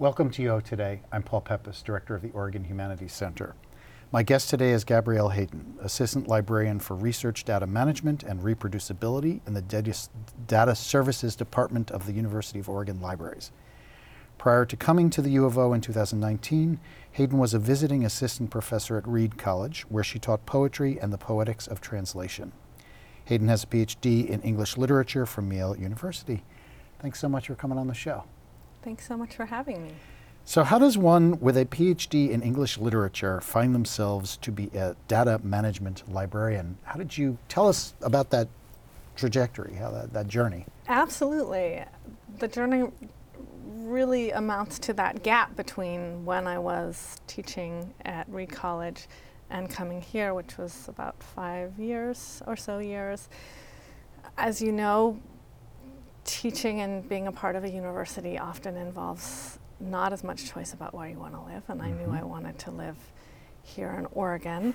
Welcome to UO Today. I'm Paul Peppis, Director of the Oregon Humanities Center. My guest today is Gabrielle Hayden, Assistant Librarian for Research Data Management and Reproducibility in the Data Services Department of the University of Oregon Libraries. Prior to coming to the U of O in 2019, Hayden was a visiting assistant professor at Reed College, where she taught poetry and the poetics of translation. Hayden has a PhD in English literature from Yale University. Thanks so much for coming on the show. Thanks so much for having me. So, how does one with a PhD in English literature find themselves to be a data management librarian? How did you tell us about that trajectory, how that, that journey? Absolutely. The journey really amounts to that gap between when I was teaching at Reed College and coming here, which was about five years or so years. As you know, teaching and being a part of a university often involves not as much choice about where you want to live, and mm-hmm. I knew mm-hmm. I wanted to live here in Oregon.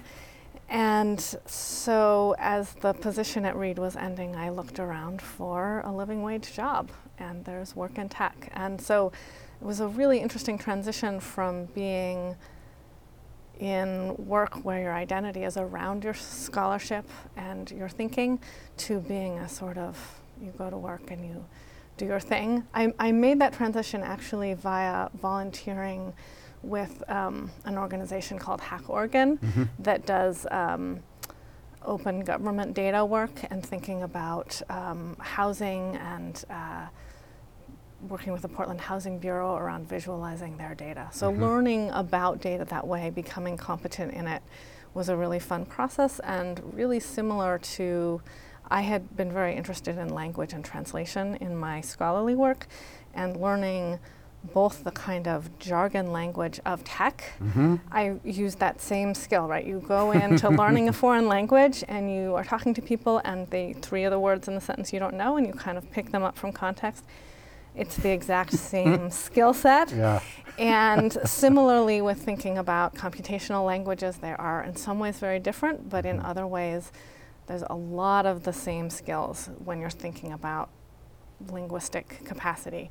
And so, as the position at Reed was ending, I looked around for a living wage job, and there's work in tech. And so, it was a really interesting transition from being in work where your identity is around your scholarship and your thinking to being a sort of you go to work and you do your thing. I, I made that transition actually via volunteering with um, an organization called Hack Oregon mm-hmm. that does um, open government data work and thinking about um, housing and uh, working with the Portland Housing Bureau around visualizing their data. So mm-hmm. learning about data that way, becoming competent in it, was a really fun process and really similar to I had been very interested in language and translation in my scholarly work and learning both the kind of jargon language of tech. Mm-hmm. I use that same skill, right? You go into learning a foreign language and you are talking to people, and the three of the words in the sentence you don't know, and you kind of pick them up from context. It's the exact same skill set. Yeah. and similarly, with thinking about computational languages, they are in some ways very different, but in mm-hmm. other ways, there's a lot of the same skills when you're thinking about linguistic capacity.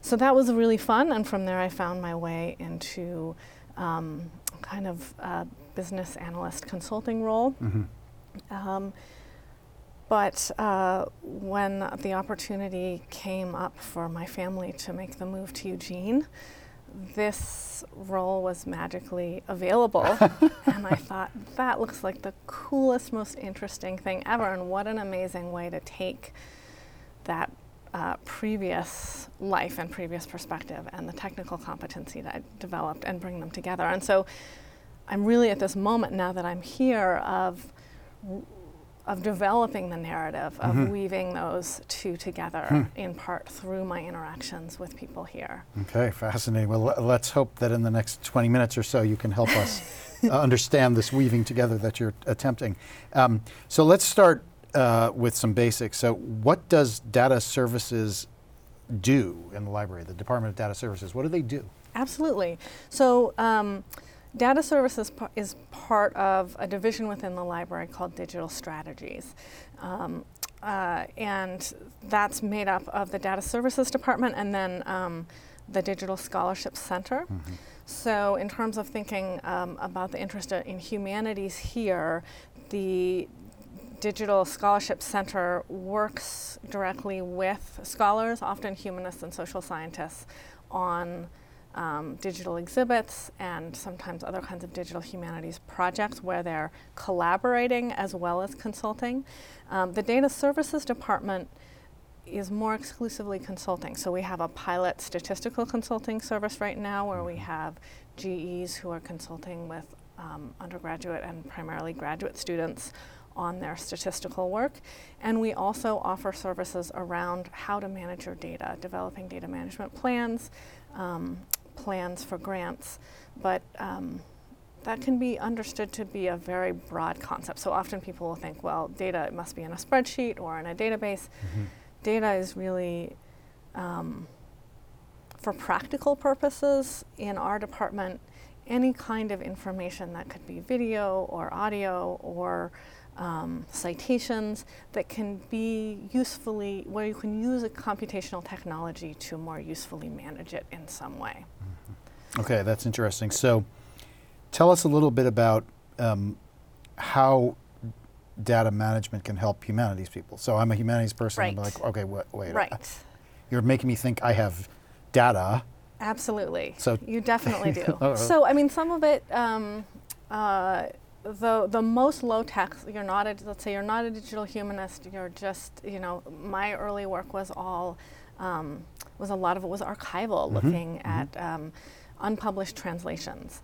So that was really fun, and from there I found my way into um, kind of a business analyst consulting role. Mm-hmm. Um, but uh, when the opportunity came up for my family to make the move to Eugene, this role was magically available. and I thought, that looks like the coolest, most interesting thing ever. And what an amazing way to take that uh, previous life and previous perspective and the technical competency that I developed and bring them together. And so I'm really at this moment now that I'm here of of developing the narrative, of mm-hmm. weaving those two together hmm. in part through my interactions with people here. Okay, fascinating. Well, let's hope that in the next 20 minutes or so you can help us uh, understand this weaving together that you're attempting. Um, so let's start uh, with some basics. So, what does data services do in the library, the Department of Data Services? What do they do? Absolutely. So, um, Data services is part of a division within the library called Digital Strategies. Um, uh, and that's made up of the Data Services Department and then um, the Digital Scholarship Center. Mm-hmm. So, in terms of thinking um, about the interest in humanities here, the Digital Scholarship Center works directly with scholars, often humanists and social scientists, on um, digital exhibits and sometimes other kinds of digital humanities projects where they're collaborating as well as consulting. Um, the Data Services Department is more exclusively consulting. So we have a pilot statistical consulting service right now where we have GEs who are consulting with um, undergraduate and primarily graduate students on their statistical work. And we also offer services around how to manage your data, developing data management plans, um, plans for grants, but um, that can be understood to be a very broad concept. So often people will think, well, data must be in a spreadsheet or in a database. Mm-hmm. Data is really, um, for practical purposes, in our department, any kind of information that could be video or audio or um, citations that can be usefully, where you can use a computational technology to more usefully manage it in some way. Okay, that's interesting. So, tell us a little bit about um, how data management can help humanities people. So, I'm a humanities person. I'm Right. like, okay, wait, wait. Right. You're making me think I have data. Absolutely. So- you definitely do. Oh, oh. so I mean, some of it, um, uh, the the most low tech. You're not a let's say you're not a digital humanist. You're just you know my early work was all um, was a lot of it was archival, looking at um, unpublished translations,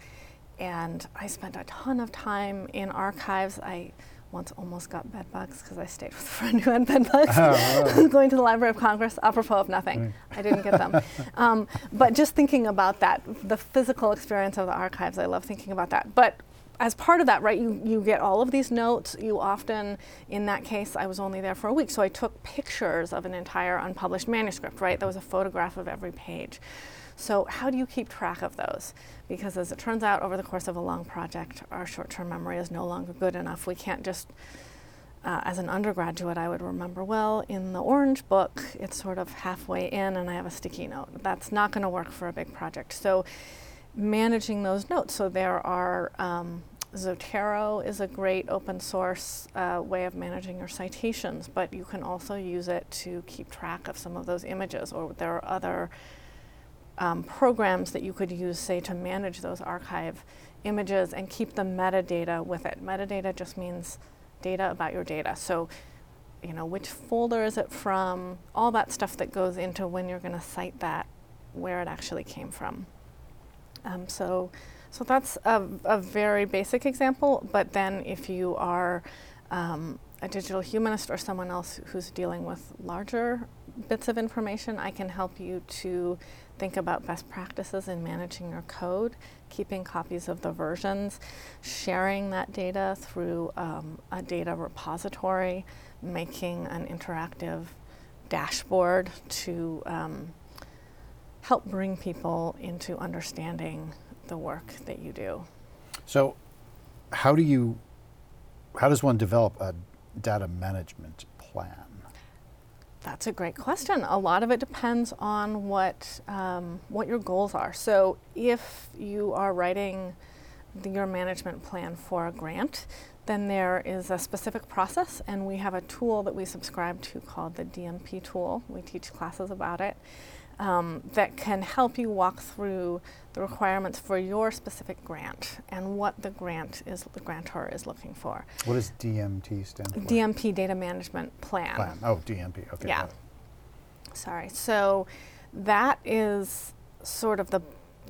and I spent a ton of time in archives. I once almost got bed bugs because I stayed with a friend who had bed bugs Oh, going to the Library of Congress, apropos of nothing. I didn't get them. um, but just thinking about that, the physical experience of the archives, I love thinking about that. But as part of that, right, you, you get all of these notes. You often, in that case, I was only there for a week, so I took pictures of an entire unpublished manuscript, right? There was a photograph of every page. So, how do you keep track of those? Because as it turns out, over the course of a long project, our short term memory is no longer good enough. We can't just uh, as an undergraduate, I would remember, well, in the orange book, it's sort of halfway in and I have a sticky note. That's not going to work for a big project. So, managing those notes. So, there are, um, Zotero is a great open source uh, way of managing your citations, but you can also use it to keep track of some of those images, or there are other um, programs that you could use, say, to manage those archive images and keep the metadata with it. Metadata just means data about your data. So, you know, which folder is it from? All that stuff that goes into when you're going to cite that, where it actually came from. Um, so, so that's a, a very basic example. But then, if you are um, a digital humanist or someone else who's dealing with larger bits of information, I can help you to think about best practices in managing your code, keeping copies of the versions, sharing that data through um, a data repository, making an interactive dashboard to um, help bring people into understanding the work that you do. So, how do you, how does one develop a data management plan? That's a great question. A lot of it depends on what um, what your goals are. So, if you are writing the, your management plan for a grant, then there is a specific process, and we have a tool that we subscribe to called the DMP tool. We teach classes about it. Um, that can help you walk through the requirements for your specific grant and what the grant is the grantor is looking for. What does DMT stand for? DMP data management plan. Plan. Oh, DMP. Okay. Yeah. Sorry. So that is sort of the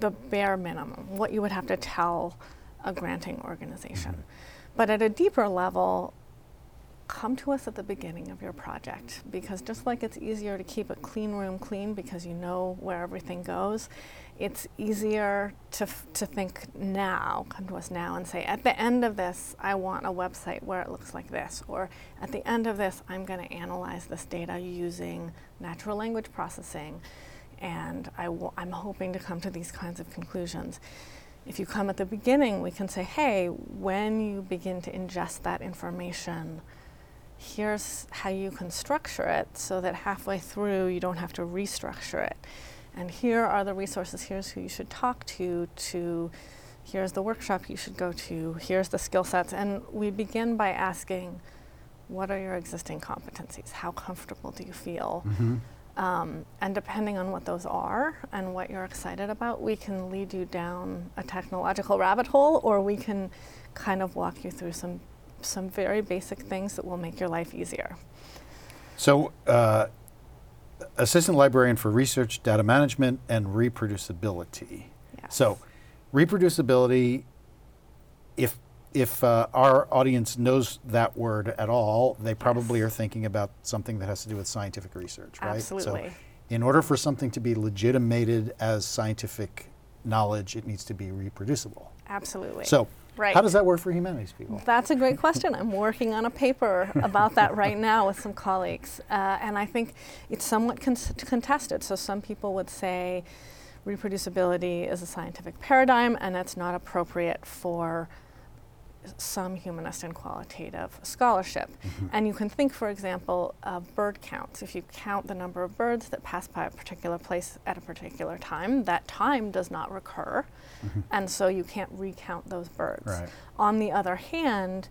the bare minimum, what you would have to tell a granting organization. But at a deeper level, come to us at the beginning of your project because just like it's easier to keep a clean room clean because you know where everything goes, it's easier to, f- to think now, come to us now and say, at the end of this, I want a website where it looks like this. Or at the end of this, I'm going to analyze this data using natural language processing. And I w- I'm hoping to come to these kinds of conclusions. If you come at the beginning, we can say, hey, when you begin to ingest that information, here's how you can structure it so that halfway through you don't have to restructure it. And here are the resources, here's who you should talk to, to here's the workshop you should go to, here's the skill sets. And we begin by asking, what are your existing competencies? How comfortable do you feel? Mhm. Um, and depending on what those are and what you're excited about, we can lead you down a technological rabbit hole, or we can kind of walk you through some some very basic things that will make your life easier. So, uh, assistant librarian for research, data management, and reproducibility. Yes. So, reproducibility. If if uh, our audience knows that word at all, they probably are thinking about something that has to do with scientific research, right? Absolutely. So, in order for something to be legitimated as scientific knowledge, it needs to be reproducible. Absolutely. So, right. how does that work for humanities people? That's a great question. I'm working on a paper about that right now with some colleagues. Uh, and I think it's somewhat con- contested. So some people would say reproducibility is a scientific paradigm and that's not appropriate for some humanist and qualitative scholarship. Mm-hmm. And you can think, for example, of bird counts. If you count the number of birds that pass by a particular place at a particular time, that time does not recur. Mm-hmm. And so you can't recount those birds. Right. On the other hand,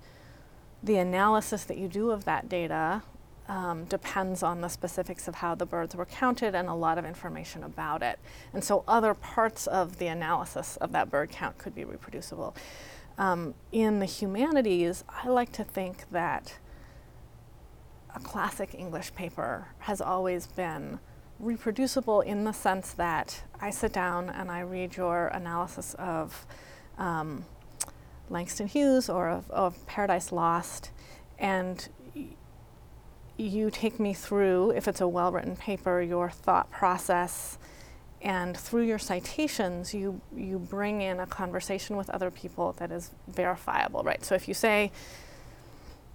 the analysis that you do of that data um, depends on the specifics of how the birds were counted and a lot of information about it. And so other parts of the analysis of that bird count could be reproducible. Um, in the humanities, I like to think that a classic English paper has always been reproducible in the sense that I sit down and I read your analysis of um, Langston Hughes or of, of Paradise Lost, and you take me through, if it's a well written paper, your thought process. And through your citations, you, you bring in a conversation with other people that is verifiable, right? So if you say,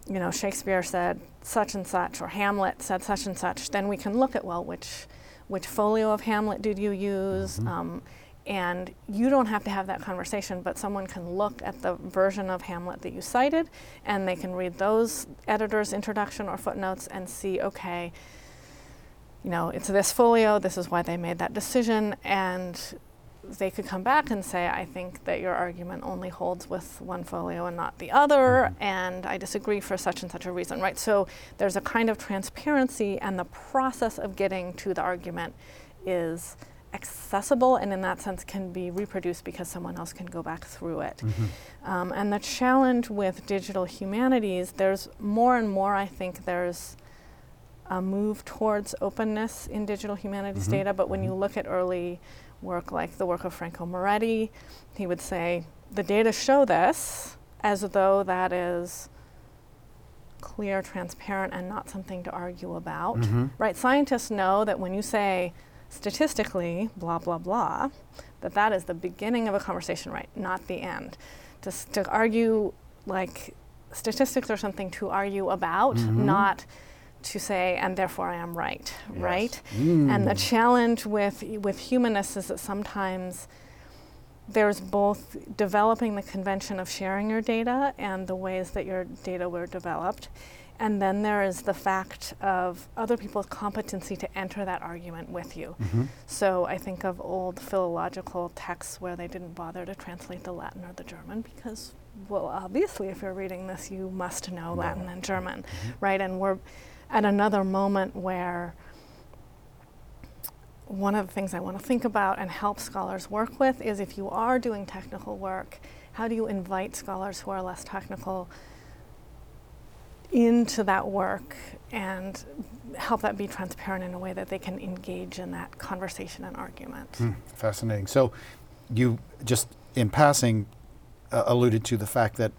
you know, Shakespeare said such and such, or Hamlet said such and such, then we can look at, well, which, which folio of Hamlet did you use? Mm-hmm. Um, and you don't have to have that conversation, but someone can look at the version of Hamlet that you cited and they can read those editor's introduction or footnotes and see, okay, you know, it's this folio, this is why they made that decision, and they could come back and say, I think that your argument only holds with one folio and not the other, mm-hmm. and I disagree for such and such a reason, right? So there's a kind of transparency, and the process of getting to the argument is accessible and in that sense can be reproduced because someone else can go back through it. Mm-hmm. Um, and the challenge with digital humanities, there's more and more, I think, there's a move towards openness in digital humanities mm-hmm. data, but when you mm-hmm. look at early work like the work of Franco Moretti, he would say, the data show this as though that is clear, transparent, and not something to argue about. Mm-hmm. Right? Scientists know that when you say statistically, blah, blah, blah, that that is the beginning of a conversation, right? Not the end. To, to argue, like, statistics are something to argue about, mm-hmm. not to say, and therefore I am right, yes. right? Mm. And the challenge with, with humanists is that sometimes there's both developing the convention of sharing your data and the ways that your data were developed and then there is the fact of other people's competency to enter that argument with you. Mm-hmm. So I think of old philological texts where they didn't bother to translate the Latin or the German because, well, obviously, if you're reading this, you must know no. Latin and German, mm-hmm. right? And we're at another moment where one of the things I want to think about and help scholars work with is if you are doing technical work, how do you invite scholars who are less technical? into that work and help that be transparent in a way that they can engage in that conversation and argument. Mm, fascinating. So, you just in passing uh, alluded to the fact that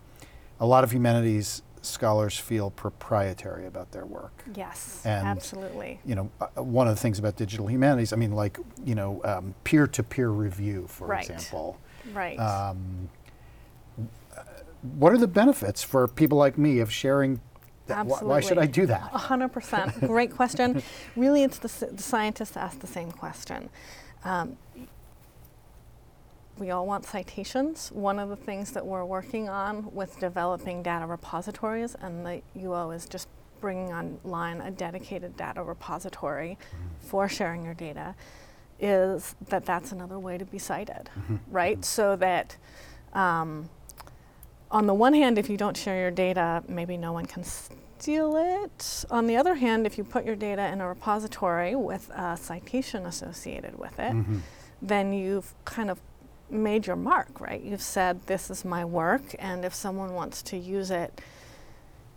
a lot of humanities scholars feel proprietary about their work. Yes, and, absolutely. You know, uh, one of the things about digital humanities, I mean, like you know, um, peer-to-peer review, for right. example. Right. Um, what are the benefits for people like me of sharing Absolutely. Why should I do that? 100%. Great question. really, it's the, the scientists ask the same question. Um, we all want citations. One of the things that we're working on with developing data repositories, and the UO is just bringing online a dedicated data repository mm-hmm. for sharing your data, is that that's another way to be cited, mm-hmm. right? Mm-hmm. So that um, on the one hand, if you don't share your data, maybe no one can steal it. On the other hand, if you put your data in a repository with a citation associated with it, mm-hmm. then you've kind of made your mark, right? You've said, this is my work, and if someone wants to use it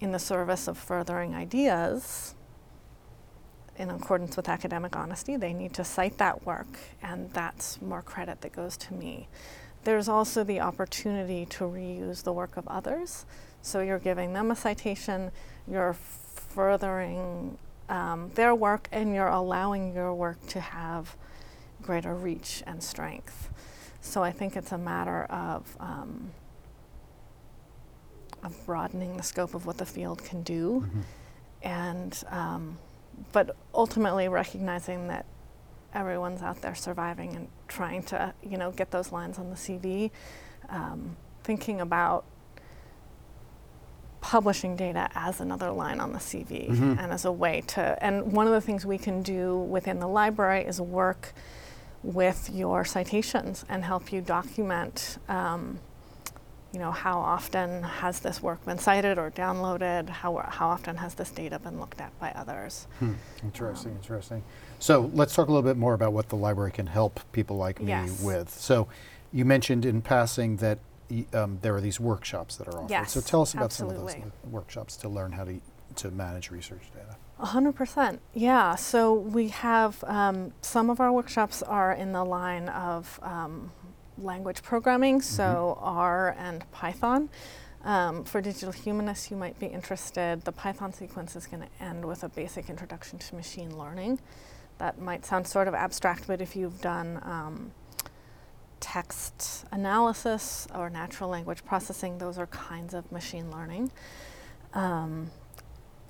in the service of furthering ideas, in accordance with academic honesty, they need to cite that work, and that's more credit that goes to me. There's also the opportunity to reuse the work of others. So you're giving them a citation, you're furthering um, their work, and you're allowing your work to have greater reach and strength. So I think it's a matter of um, of broadening the scope of what the field can do, mm-hmm. and um, but ultimately recognizing that everyone's out there surviving and trying to, you know, get those lines on the CV, um, thinking about publishing data as another line on the CV Mhm. and as a way to. And one of the things we can do within the library is work with your citations and help you document. Um, you know, how often has this work been cited or downloaded? How, how often has this data been looked at by others? Hmm. Interesting, Um, interesting. So let's talk a little bit more about what the library can help people like me Yes. with. So you mentioned in passing that um, there are these workshops that are offered. yes, so tell us about some of those workshops to learn how to to manage research data. A hundred percent. Yeah. So we have um, some of our workshops are in the line of um, language programming, so R and Python. Um, for digital humanists, you might be interested. The Python sequence is going to end with a basic introduction to machine learning. That might sound sort of abstract, but if you've done um, text analysis or natural language processing, those are kinds of machine learning.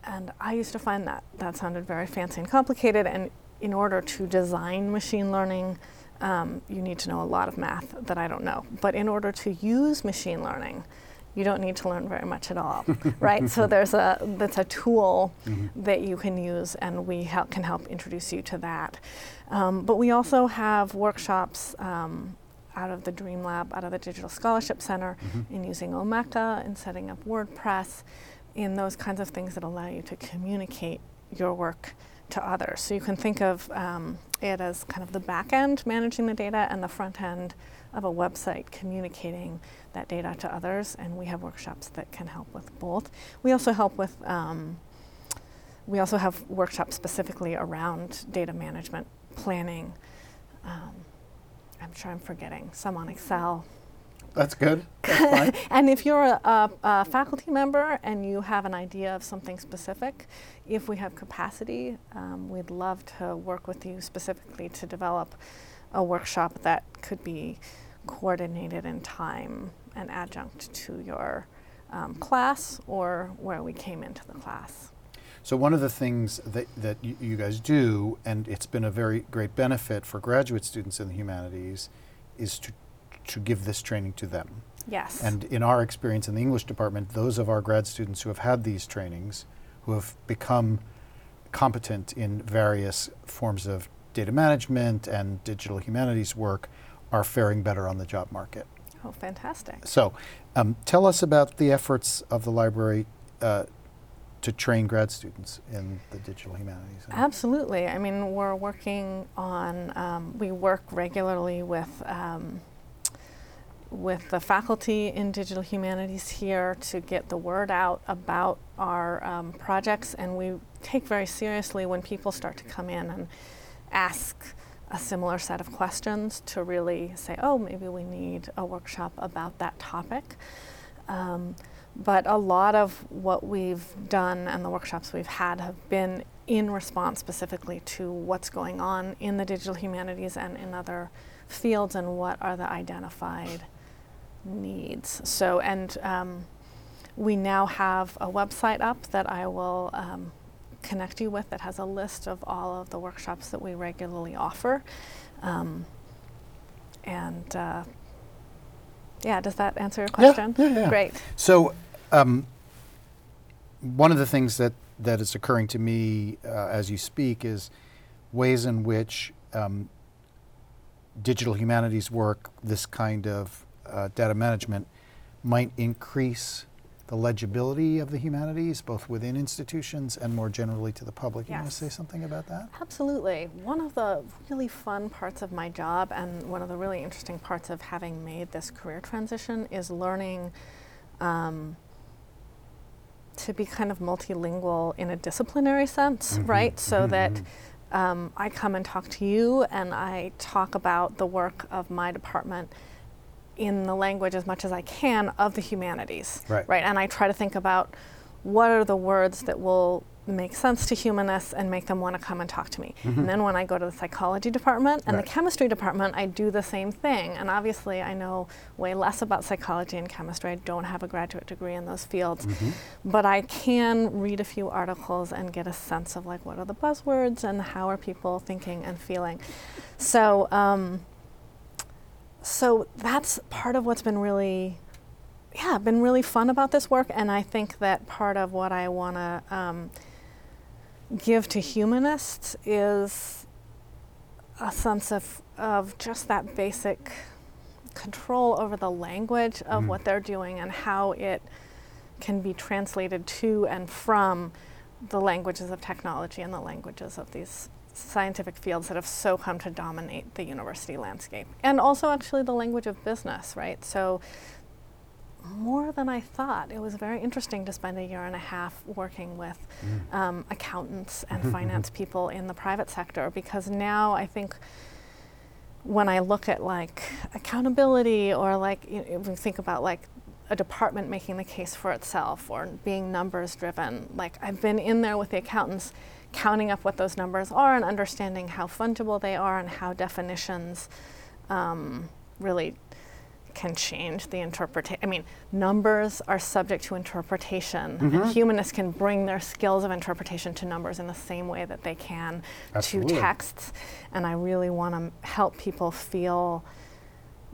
And I used to find that that sounded very fancy and complicated. And in order to design machine learning, um, you need to know a lot of math that I don't know. But in order to use machine learning, you don't need to learn very much at all, right? So there's a that's a tool that you can use, and we help, can help introduce you to that. Um, but we also have workshops um, out of the Dream Lab, out of the Digital Scholarship Center, in using Omeka and setting up WordPress, in those kinds of things that allow you to communicate your work to others. So you can think of um, it as kind of the back end managing the data and the front end of a website communicating that data to others. And we have workshops that can help with both. We also help with. Um, we also have workshops specifically around data management, planning. Um, I'm sure I'm forgetting some on Excel, That's good. That's fine. and if you're a, a, a faculty member and you have an idea of something specific, if we have capacity, um, we'd love to work with you specifically to develop a workshop that could be coordinated in time and adjunct to your um, class or where we came into the class. So one of the things that, that you, you guys do, and it's been a very great benefit for graduate students in the humanities, is to, to give this training to them. Yes. And in our experience in the English department, those of our grad students who have had these trainings, who have become competent in various forms of data management and digital humanities work, are faring better on the job market. oh, fantastic. So, um, tell us about the efforts of the library uh, to train grad students in the digital humanities. Absolutely. I mean, we're working on, um, we work regularly with, um, with the faculty in digital humanities here to get the word out about our um, projects, and we take very seriously when people start to come in and ask a similar set of questions to really say, oh, maybe we need a workshop about that topic. Um, but a lot of what we've done and the workshops we've had have been in response specifically to what's going on in the digital humanities and in other fields and what are the identified needs. So, and um, we now have a website up that I will um, connect you with that has a list of all of the workshops that we regularly offer. Um, and uh, yeah, does that answer your Yeah, question? yeah, yeah. Great. So, um, one of the things that, that is occurring to me uh, as you speak is ways in which um, digital humanities work, this kind of uh, data management, might increase the legibility of the humanities, both within institutions and more generally to the public. You want to say something about that? Absolutely. One of the really fun parts of my job and one of the really interesting parts of having made this career transition is learning um, to be kind of multilingual in a disciplinary sense, Mhm, right? So mhm, that um, I come and talk to you and I talk about the work of my department in the language as much as I can of the humanities. Right. Right. And I try to think about what are the words that will make sense to humanists and make them want to come and talk to me. And then when I go to the psychology department and Right. the chemistry department, I do the same thing. And obviously, I know way less about psychology and chemistry. I don't have a graduate degree in those fields. But I can read a few articles and get a sense of like what are the buzzwords and how are people thinking and feeling. So, um, so that's part of what's been really yeah, been really fun about this work, and I think that part of what I want to um, give to humanists is a sense of, of just that basic control over the language of Mhm. what they're doing and how it can be translated to and from the languages of technology and the languages of these scientific fields that have so come to dominate the university landscape. And also, actually, the language of business, right? So, more than I thought. It was very interesting to spend a year and a half working with Mm. um, accountants and finance people in the private sector because now I think when I look at like accountability or like you know, we think about like a department making the case for itself or being numbers driven, like I've been in there with the accountants counting up what those numbers are and understanding how fungible they are and how definitions um, really can change the interpretation. I mean, numbers are subject to interpretation, Mhm. and humanists can bring their skills of interpretation to numbers in the same way that they can Absolutely. to texts. And I really want to help people feel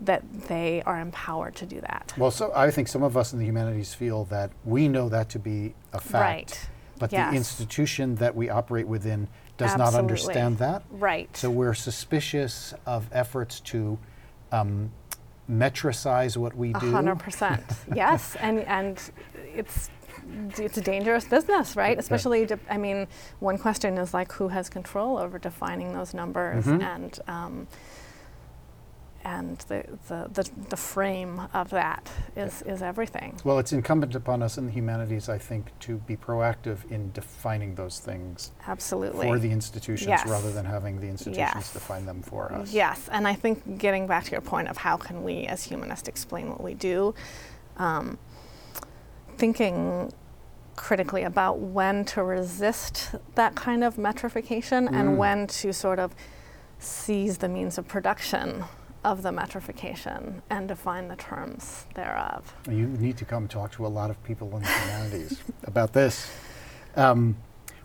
that they are empowered to do that. Well, so I think some of us in the humanities feel that we know that to be a fact, Right. But Yes. the institution that we operate within does not understand that. Right. So we're suspicious of efforts to um, metricize what we A do. hundred percent. Yes, and and it's it's a dangerous business, right? Especially, de- I mean, one question is like, who has control over defining those numbers Mhm. and um, and the, the the the frame of that is is everything. Well, it's incumbent upon us in the humanities, I think, to be proactive in defining those things Absolutely. for the institutions Yes. rather than having the institutions Yes. define them for us. Yes, and I think getting back to your point of how can we as humanists explain what we do, um, thinking critically about when to resist that kind of metrification Mm. and when to sort of seize the means of production of the metrification and define the terms thereof. You need to come talk to a lot of people in the humanities about this. Um,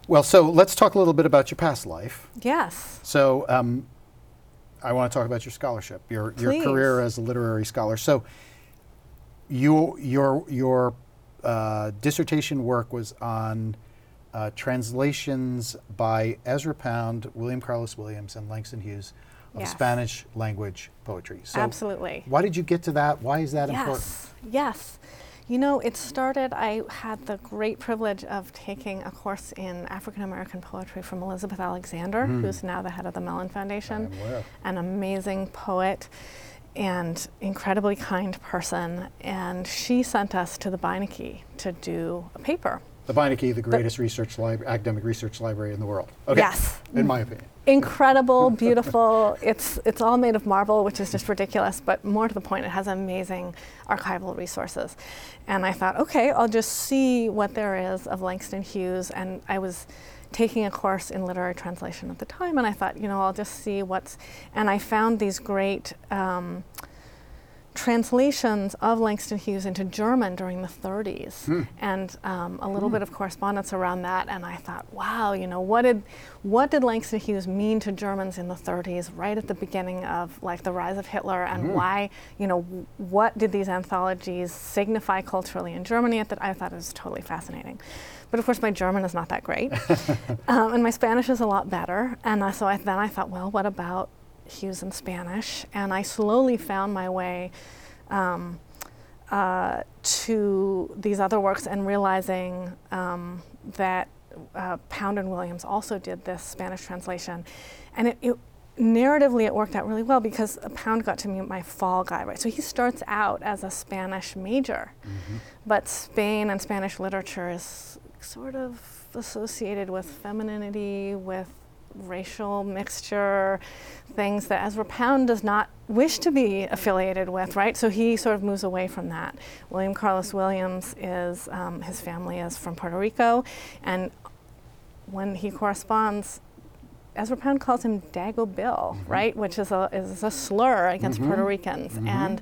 well, so let's talk a little bit about your past life. Yes. So um, I want to talk about your scholarship, your your career as a literary scholar. So you your your uh, dissertation work was on uh, translations by Ezra Pound, William Carlos Williams, and Langston Hughes of Yes. Spanish language poetry. So Absolutely. why did you get to that? Why is that important? Yes, yes. You know, it started, I had the great privilege of taking a course in African American poetry from Elizabeth Alexander, Mhm. who's now the head of the Mellon Foundation, an amazing poet and incredibly kind person. And she sent us to the Beinecke to do a paper. The Beinecke, the greatest research lib- academic research library in the world. Okay. Yes. In my opinion. incredible, beautiful. It's it's all made of marble, which is just ridiculous. But more to the point, it has amazing archival resources. And I thought, okay, I'll just see what there is of Langston Hughes. And I was taking a course in literary translation at the time, and I thought, you know, I'll just see what's. And I found these great. Um, translations of Langston Hughes into German during the 30s Hmm. and um, a little bit of correspondence around that and I thought wow you know what did what did Langston Hughes mean to Germans in the 30s right at the beginning of like the rise of Hitler and Mhm. why you know what did these anthologies signify culturally in Germany that I thought it was totally fascinating but of course my German is not that great um, and my Spanish is a lot better and uh, so I, then I thought well what about Hughes in Spanish, and I slowly found my way um, uh, to these other works and realizing um, that uh, Pound and Williams also did this Spanish translation, and it, it narratively it worked out really well because Pound got to meet my fall guy, right? So he starts out as a Spanish major, Mhm. but Spain and Spanish literature is sort of associated with femininity, with racial mixture, things that Ezra Pound does not wish to be affiliated with, right? So he sort of moves away from that. William Carlos Williams is, um, his family is from Puerto Rico, and when he corresponds, Ezra Pound calls him Dago Bill, Mhm. right? Which is a, is a slur against Mhm. Puerto Ricans. Mhm. And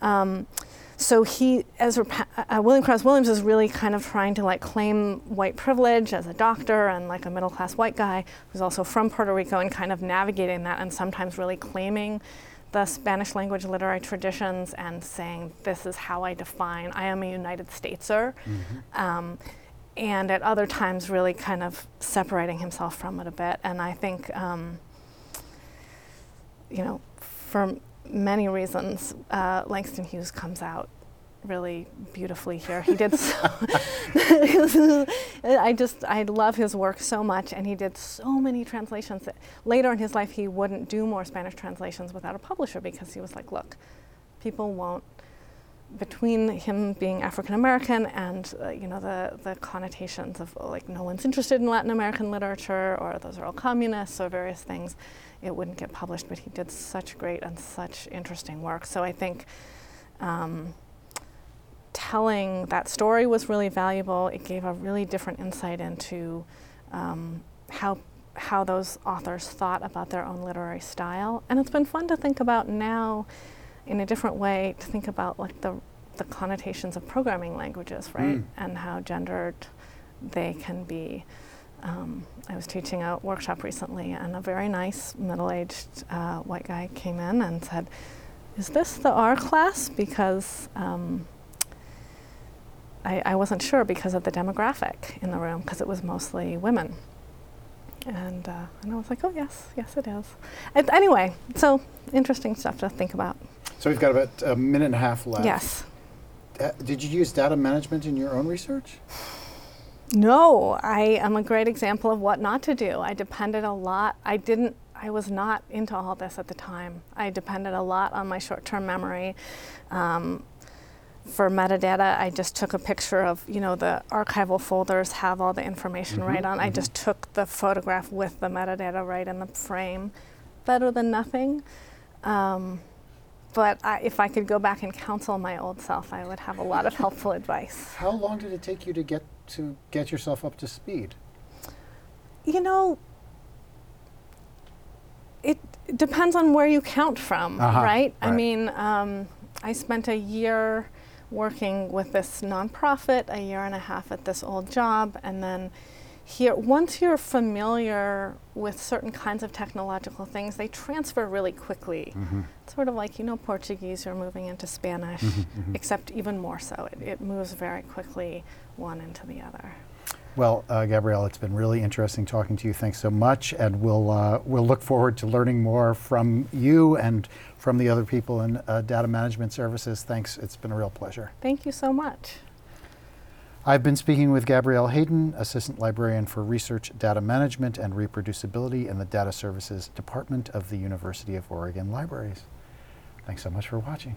um, so he, Ezra, uh, William Carlos Williams is really kind of trying to like claim white privilege as a doctor and like a middle class white guy who's also from Puerto Rico and kind of navigating that and sometimes really claiming the Spanish language literary traditions and saying, this is how I define, I am a United Stateser. Mm-hmm. Um, and at other times, really kind of separating himself from it a bit. And I think, um, you know, for many reasons, uh, Langston Hughes comes out really beautifully here. He did so. I just I love his work so much, and he did so many translations. That later in his life, he wouldn't do more Spanish translations without a publisher because he was like, look, people won't. Between him being African American and uh, you know the the connotations of like no one's interested in Latin American literature or those are all communists or various things, it wouldn't get published. But he did such great and such interesting work. So I think. Um, telling that story was really valuable. It gave a really different insight into um, how how those authors thought about their own literary style, and it's been fun to think about now in a different way to think about like the the connotations of programming languages, right, mm. and how gendered they can be. Um, I was teaching a workshop recently, and a very nice middle-aged uh, white guy came in and said, "Is this the R class?" Because um, I, I wasn't sure because of the demographic in the room, because it was mostly women. And, uh, and I was like, oh, yes, yes, it is. And anyway, so interesting stuff to think about. So we've got about a minute and a half left. Yes. Uh, did you use data management in your own research? No, I am a great example of what not to do. I depended a lot. I didn't. I was not into all this at the time. I depended a lot on my short-term memory. Um, for metadata, I just took a picture of, you know, the archival folders have all the information mm-hmm, right on. Mm-hmm. I just took the photograph with the metadata right in the frame. Better than nothing. Um, but I, if I could go back and counsel my old self, I would have a lot of helpful advice. How long did it take you to get to get yourself up to speed? You know, it depends on where you count from, uh-huh, right? right? I mean, um, I spent a year working with this nonprofit, a year and a half at this old job, and then here, once you're familiar with certain kinds of technological things, they transfer really quickly. Mm-hmm. Sort of like, you know, Portuguese, you're moving into Spanish, mm-hmm, mm-hmm. except even more so. It, it moves very quickly one into the other. Well, uh, Gabrielle, it's been really interesting talking to you. Thanks so much, and we'll uh, we'll look forward to learning more from you and from the other people in uh, data management services. Thanks. It's been a real pleasure. Thank you so much. I've been speaking with Gabrielle Hayden, Assistant Librarian for Research, Data Management, and Reproducibility in the Data Services Department of the University of Oregon Libraries. Thanks so much for watching.